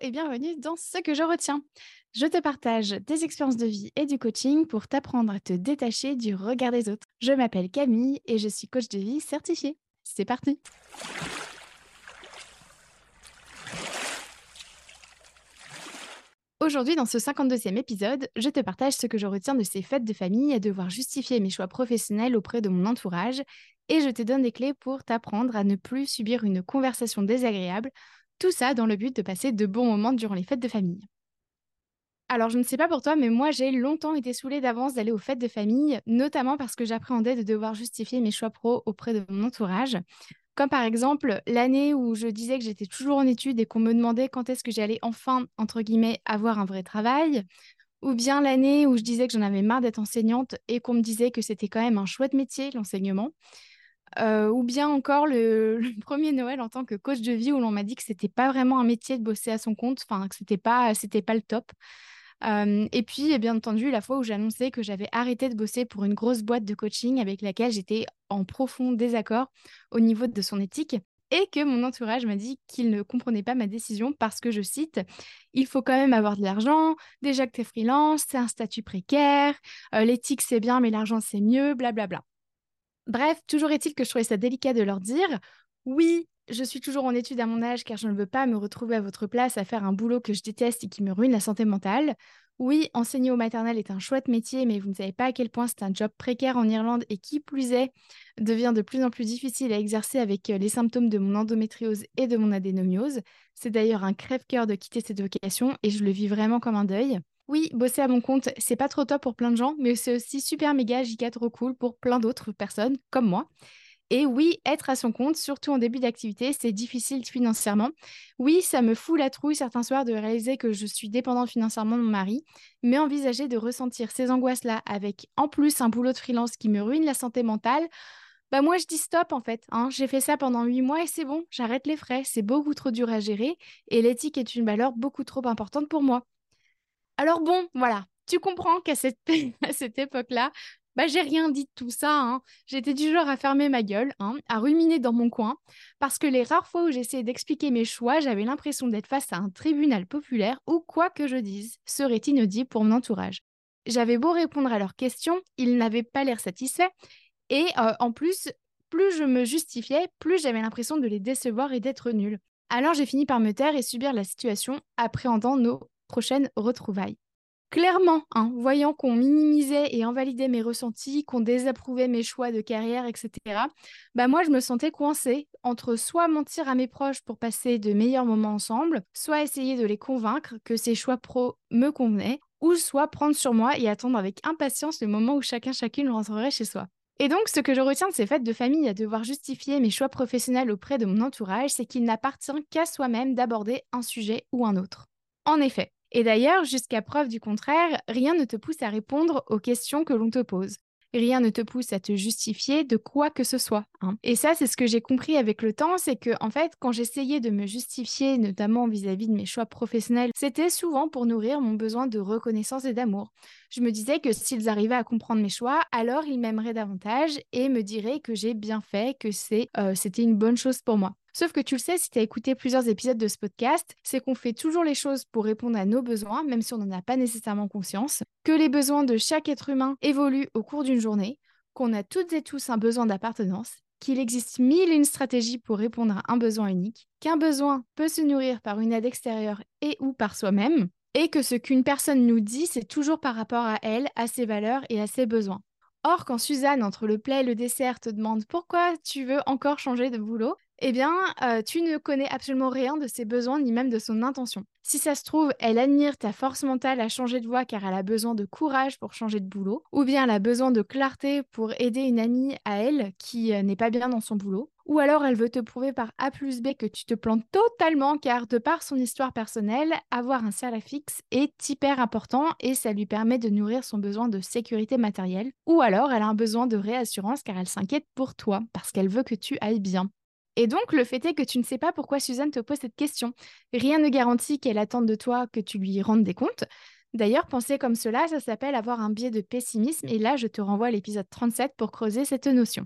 et bienvenue dans Ce que je retiens. Je te partage des expériences de vie et du coaching pour t'apprendre à te détacher du regard des autres. Je m'appelle Camille et je suis coach de vie certifiée. C'est parti Aujourd'hui, dans ce 52e épisode, je te partage ce que je retiens de ces fêtes de famille à devoir justifier mes choix professionnels auprès de mon entourage et je te donne des clés pour t'apprendre à ne plus subir une conversation désagréable tout ça dans le but de passer de bons moments durant les fêtes de famille. Alors, je ne sais pas pour toi, mais moi, j'ai longtemps été saoulée d'avance d'aller aux fêtes de famille, notamment parce que j'appréhendais de devoir justifier mes choix pro auprès de mon entourage. Comme par exemple l'année où je disais que j'étais toujours en études et qu'on me demandait quand est-ce que j'allais enfin, entre guillemets, avoir un vrai travail. Ou bien l'année où je disais que j'en avais marre d'être enseignante et qu'on me disait que c'était quand même un chouette métier, l'enseignement. Ou bien encore le, premier Noël en tant que coach de vie où l'on m'a dit que c'était pas vraiment un métier de bosser à son compte, enfin que c'était pas pas le top. Et puis, bien entendu, la fois où j'annonçais que j'avais arrêté de bosser pour une grosse boîte de coaching avec laquelle j'étais en profond désaccord au niveau de son éthique et que mon entourage m'a dit qu'il ne comprenait pas ma décision parce que, je cite, il faut quand même avoir de l'argent, déjà que tu es freelance, c'est un statut précaire, euh, l'éthique c'est bien mais l'argent c'est mieux, blablabla. Bref, toujours est-il que je trouvais ça délicat de leur dire oui, je suis toujours en études à mon âge car je ne veux pas me retrouver à votre place à faire un boulot que je déteste et qui me ruine la santé mentale. Oui, enseigner au maternel est un chouette métier, mais vous ne savez pas à quel point c'est un job précaire en Irlande et qui plus est devient de plus en plus difficile à exercer avec euh, les symptômes de mon endométriose et de mon adénomiose. C'est d'ailleurs un crève-cœur de quitter cette vocation et je le vis vraiment comme un deuil. Oui, bosser à mon compte, c'est pas trop top pour plein de gens, mais c'est aussi super méga giga trop cool pour plein d'autres personnes comme moi. Et oui, être à son compte, surtout en début d'activité, c'est difficile financièrement. Oui, ça me fout la trouille certains soirs de réaliser que je suis dépendante financièrement de mon mari, mais envisager de ressentir ces angoisses-là avec en plus un boulot de freelance qui me ruine la santé mentale, bah moi je dis stop en fait. Hein. J'ai fait ça pendant huit mois et c'est bon, j'arrête les frais. C'est beaucoup trop dur à gérer et l'éthique est une valeur beaucoup trop importante pour moi. Alors bon, voilà, tu comprends qu'à cette, époque-là, bah, j'ai rien dit de tout ça. Hein. J'étais du genre à fermer ma gueule, hein, à ruminer dans mon coin, parce que les rares fois où j'essayais d'expliquer mes choix, j'avais l'impression d'être face à un tribunal populaire où quoi que je dise serait inaudible pour mon entourage. J'avais beau répondre à leurs questions, ils n'avaient pas l'air satisfaits, et euh, en plus, plus je me justifiais, plus j'avais l'impression de les décevoir et d'être nulle. Alors j'ai fini par me taire et subir la situation, appréhendant nos prochaine retrouvaille. Clairement, hein, voyant qu'on minimisait et invalidait mes ressentis, qu'on désapprouvait mes choix de carrière, etc., bah moi je me sentais coincée entre soit mentir à mes proches pour passer de meilleurs moments ensemble, soit essayer de les convaincre que ces choix pro me convenaient, ou soit prendre sur moi et attendre avec impatience le moment où chacun chacune rentrerait chez soi. Et donc, ce que je retiens de ces fêtes de famille à devoir justifier mes choix professionnels auprès de mon entourage, c'est qu'il n'appartient qu'à soi-même d'aborder un sujet ou un autre. En effet, et d'ailleurs, jusqu'à preuve du contraire, rien ne te pousse à répondre aux questions que l'on te pose. Rien ne te pousse à te justifier de quoi que ce soit. Hein. Et ça, c'est ce que j'ai compris avec le temps, c'est que en fait, quand j'essayais de me justifier, notamment vis-à-vis de mes choix professionnels, c'était souvent pour nourrir mon besoin de reconnaissance et d'amour. Je me disais que s'ils arrivaient à comprendre mes choix, alors ils m'aimeraient davantage et me diraient que j'ai bien fait, que euh, c'était une bonne chose pour moi. Sauf que tu le sais, si tu as écouté plusieurs épisodes de ce podcast, c'est qu'on fait toujours les choses pour répondre à nos besoins, même si on n'en a pas nécessairement conscience, que les besoins de chaque être humain évoluent au cours d'une journée, qu'on a toutes et tous un besoin d'appartenance, qu'il existe mille et une stratégies pour répondre à un besoin unique, qu'un besoin peut se nourrir par une aide extérieure et ou par soi-même, et que ce qu'une personne nous dit, c'est toujours par rapport à elle, à ses valeurs et à ses besoins. Or, quand Suzanne, entre le plat et le dessert, te demande pourquoi tu veux encore changer de boulot, eh bien, euh, tu ne connais absolument rien de ses besoins ni même de son intention. Si ça se trouve, elle admire ta force mentale à changer de voie car elle a besoin de courage pour changer de boulot, ou bien elle a besoin de clarté pour aider une amie à elle qui euh, n'est pas bien dans son boulot, ou alors elle veut te prouver par A plus B que tu te plantes totalement car de par son histoire personnelle, avoir un salaire fixe est hyper important et ça lui permet de nourrir son besoin de sécurité matérielle, ou alors elle a un besoin de réassurance car elle s'inquiète pour toi parce qu'elle veut que tu ailles bien. Et donc, le fait est que tu ne sais pas pourquoi Suzanne te pose cette question. Rien ne garantit qu'elle attende de toi que tu lui rendes des comptes. D'ailleurs, penser comme cela, ça s'appelle avoir un biais de pessimisme, et là, je te renvoie à l'épisode 37 pour creuser cette notion.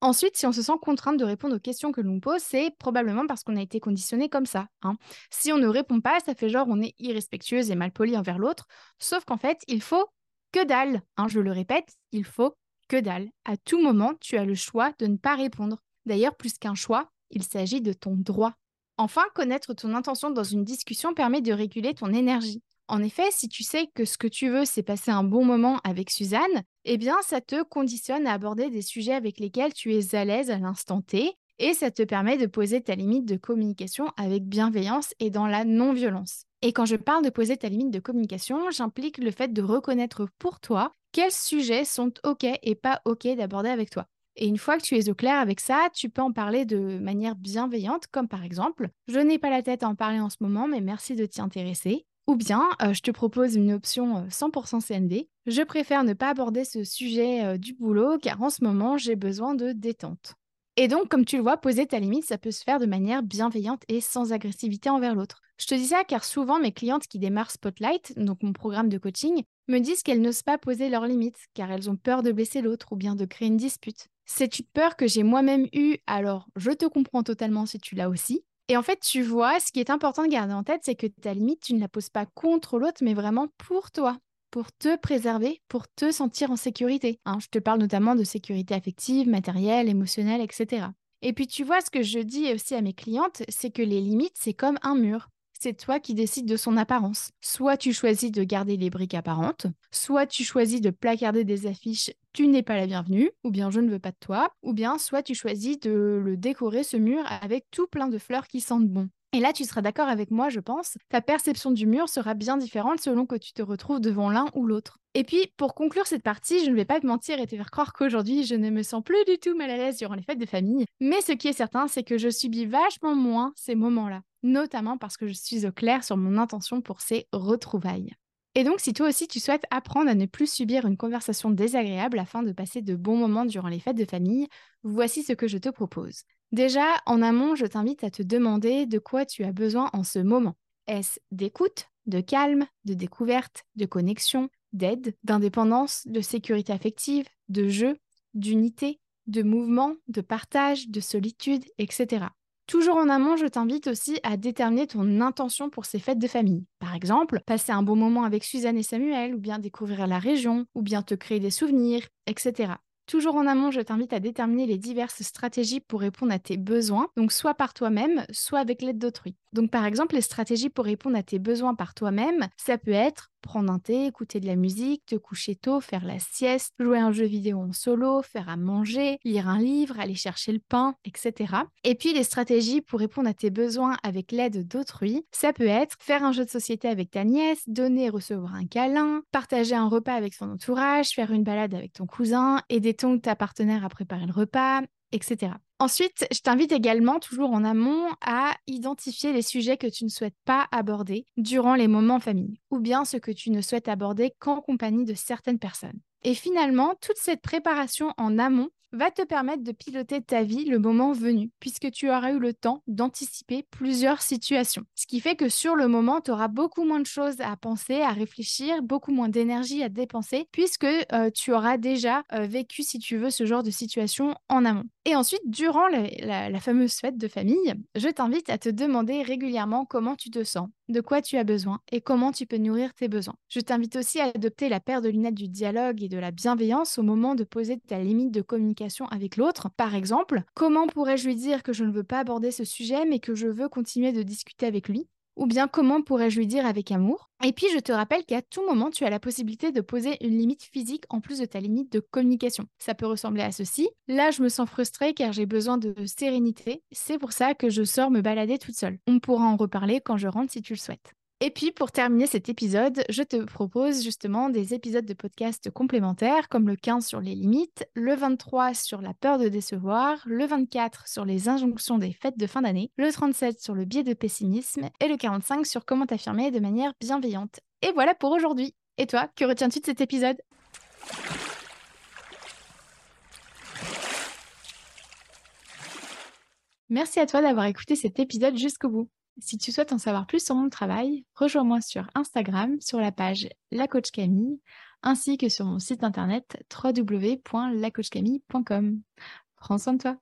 Ensuite, si on se sent contrainte de répondre aux questions que l'on pose, c'est probablement parce qu'on a été conditionné comme ça. Hein. Si on ne répond pas, ça fait genre on est irrespectueuse et malpoli envers l'autre. Sauf qu'en fait, il faut que dalle. Hein, je le répète, il faut que dalle. À tout moment, tu as le choix de ne pas répondre. D'ailleurs, plus qu'un choix, il s'agit de ton droit. Enfin, connaître ton intention dans une discussion permet de réguler ton énergie. En effet, si tu sais que ce que tu veux, c'est passer un bon moment avec Suzanne, eh bien, ça te conditionne à aborder des sujets avec lesquels tu es à l'aise à l'instant T, et ça te permet de poser ta limite de communication avec bienveillance et dans la non-violence. Et quand je parle de poser ta limite de communication, j'implique le fait de reconnaître pour toi quels sujets sont OK et pas OK d'aborder avec toi. Et une fois que tu es au clair avec ça, tu peux en parler de manière bienveillante, comme par exemple, je n'ai pas la tête à en parler en ce moment, mais merci de t'y intéresser. Ou bien, euh, je te propose une option 100% euh, CND. Je préfère ne pas aborder ce sujet euh, du boulot car en ce moment, j'ai besoin de détente. Et donc, comme tu le vois, poser ta limite, ça peut se faire de manière bienveillante et sans agressivité envers l'autre. Je te dis ça car souvent mes clientes qui démarrent Spotlight, donc mon programme de coaching, me disent qu'elles n'osent pas poser leurs limites car elles ont peur de blesser l'autre ou bien de créer une dispute. C'est une peur que j'ai moi-même eue, alors je te comprends totalement si tu l'as aussi. Et en fait, tu vois, ce qui est important de garder en tête, c'est que ta limite, tu ne la poses pas contre l'autre, mais vraiment pour toi, pour te préserver, pour te sentir en sécurité. Hein. je te parle notamment de sécurité affective, matérielle, émotionnelle, etc. Et puis tu vois, ce que je dis aussi à mes clientes, c'est que les limites, c'est comme un mur c'est toi qui décides de son apparence. Soit tu choisis de garder les briques apparentes, soit tu choisis de placarder des affiches tu n'es pas la bienvenue, ou bien je ne veux pas de toi, ou bien soit tu choisis de le décorer ce mur avec tout plein de fleurs qui sentent bon. Et là, tu seras d'accord avec moi, je pense. Ta perception du mur sera bien différente selon que tu te retrouves devant l'un ou l'autre. Et puis, pour conclure cette partie, je ne vais pas te mentir et te faire croire qu'aujourd'hui, je ne me sens plus du tout mal à l'aise durant les fêtes de famille. Mais ce qui est certain, c'est que je subis vachement moins ces moments-là, notamment parce que je suis au clair sur mon intention pour ces retrouvailles. Et donc, si toi aussi tu souhaites apprendre à ne plus subir une conversation désagréable afin de passer de bons moments durant les fêtes de famille, voici ce que je te propose. Déjà, en amont, je t'invite à te demander de quoi tu as besoin en ce moment. Est-ce d'écoute, de calme, de découverte, de connexion, d'aide, d'indépendance, de sécurité affective, de jeu, d'unité, de mouvement, de partage, de solitude, etc. Toujours en amont, je t'invite aussi à déterminer ton intention pour ces fêtes de famille. Par exemple, passer un bon moment avec Suzanne et Samuel, ou bien découvrir la région, ou bien te créer des souvenirs, etc. Toujours en amont, je t'invite à déterminer les diverses stratégies pour répondre à tes besoins, donc soit par toi-même, soit avec l'aide d'autrui. Donc par exemple, les stratégies pour répondre à tes besoins par toi-même, ça peut être prendre un thé, écouter de la musique, te coucher tôt, faire la sieste, jouer un jeu vidéo en solo, faire à manger, lire un livre, aller chercher le pain, etc. Et puis les stratégies pour répondre à tes besoins avec l'aide d'autrui, ça peut être faire un jeu de société avec ta nièce, donner et recevoir un câlin, partager un repas avec son entourage, faire une balade avec ton cousin, aider ton ta partenaire à préparer le repas, etc. Ensuite, je t'invite également, toujours en amont, à identifier les sujets que tu ne souhaites pas aborder durant les moments en famille, ou bien ce que tu ne souhaites aborder qu'en compagnie de certaines personnes. Et finalement, toute cette préparation en amont va te permettre de piloter ta vie le moment venu, puisque tu auras eu le temps d'anticiper plusieurs situations. Ce qui fait que sur le moment, tu auras beaucoup moins de choses à penser, à réfléchir, beaucoup moins d'énergie à dépenser, puisque euh, tu auras déjà euh, vécu, si tu veux, ce genre de situation en amont. Et ensuite, durant la fameuse fête de famille, je t'invite à te demander régulièrement comment tu te sens, de quoi tu as besoin et comment tu peux nourrir tes besoins. Je t'invite aussi à adopter la paire de lunettes du dialogue et de la bienveillance au moment de poser ta limite de communication avec l'autre. Par exemple, comment pourrais-je lui dire que je ne veux pas aborder ce sujet mais que je veux continuer de discuter avec lui? Ou bien comment pourrais-je lui dire avec amour? Et puis je te rappelle qu'à tout moment, tu as la possibilité de poser une limite physique en plus de ta limite de communication. Ça peut ressembler à ceci. Là, je me sens frustrée car j'ai besoin de sérénité. C'est pour ça que je sors me balader toute seule. On pourra en reparler quand je rentre si tu le souhaites. Et puis pour terminer cet épisode, je te propose justement des épisodes de podcast complémentaires comme le 15 sur les limites, le 23 sur la peur de décevoir, le 24 sur les injonctions des fêtes de fin d'année, le 37 sur le biais de pessimisme et le 45 sur comment t'affirmer de manière bienveillante. Et voilà pour aujourd'hui. Et toi, que retiens-tu de cet épisode? Merci à toi d'avoir écouté cet épisode jusqu'au bout. Si tu souhaites en savoir plus sur mon travail, rejoins-moi sur Instagram sur la page La Camille ainsi que sur mon site internet www.lacoachcamille.com. Prends soin de toi.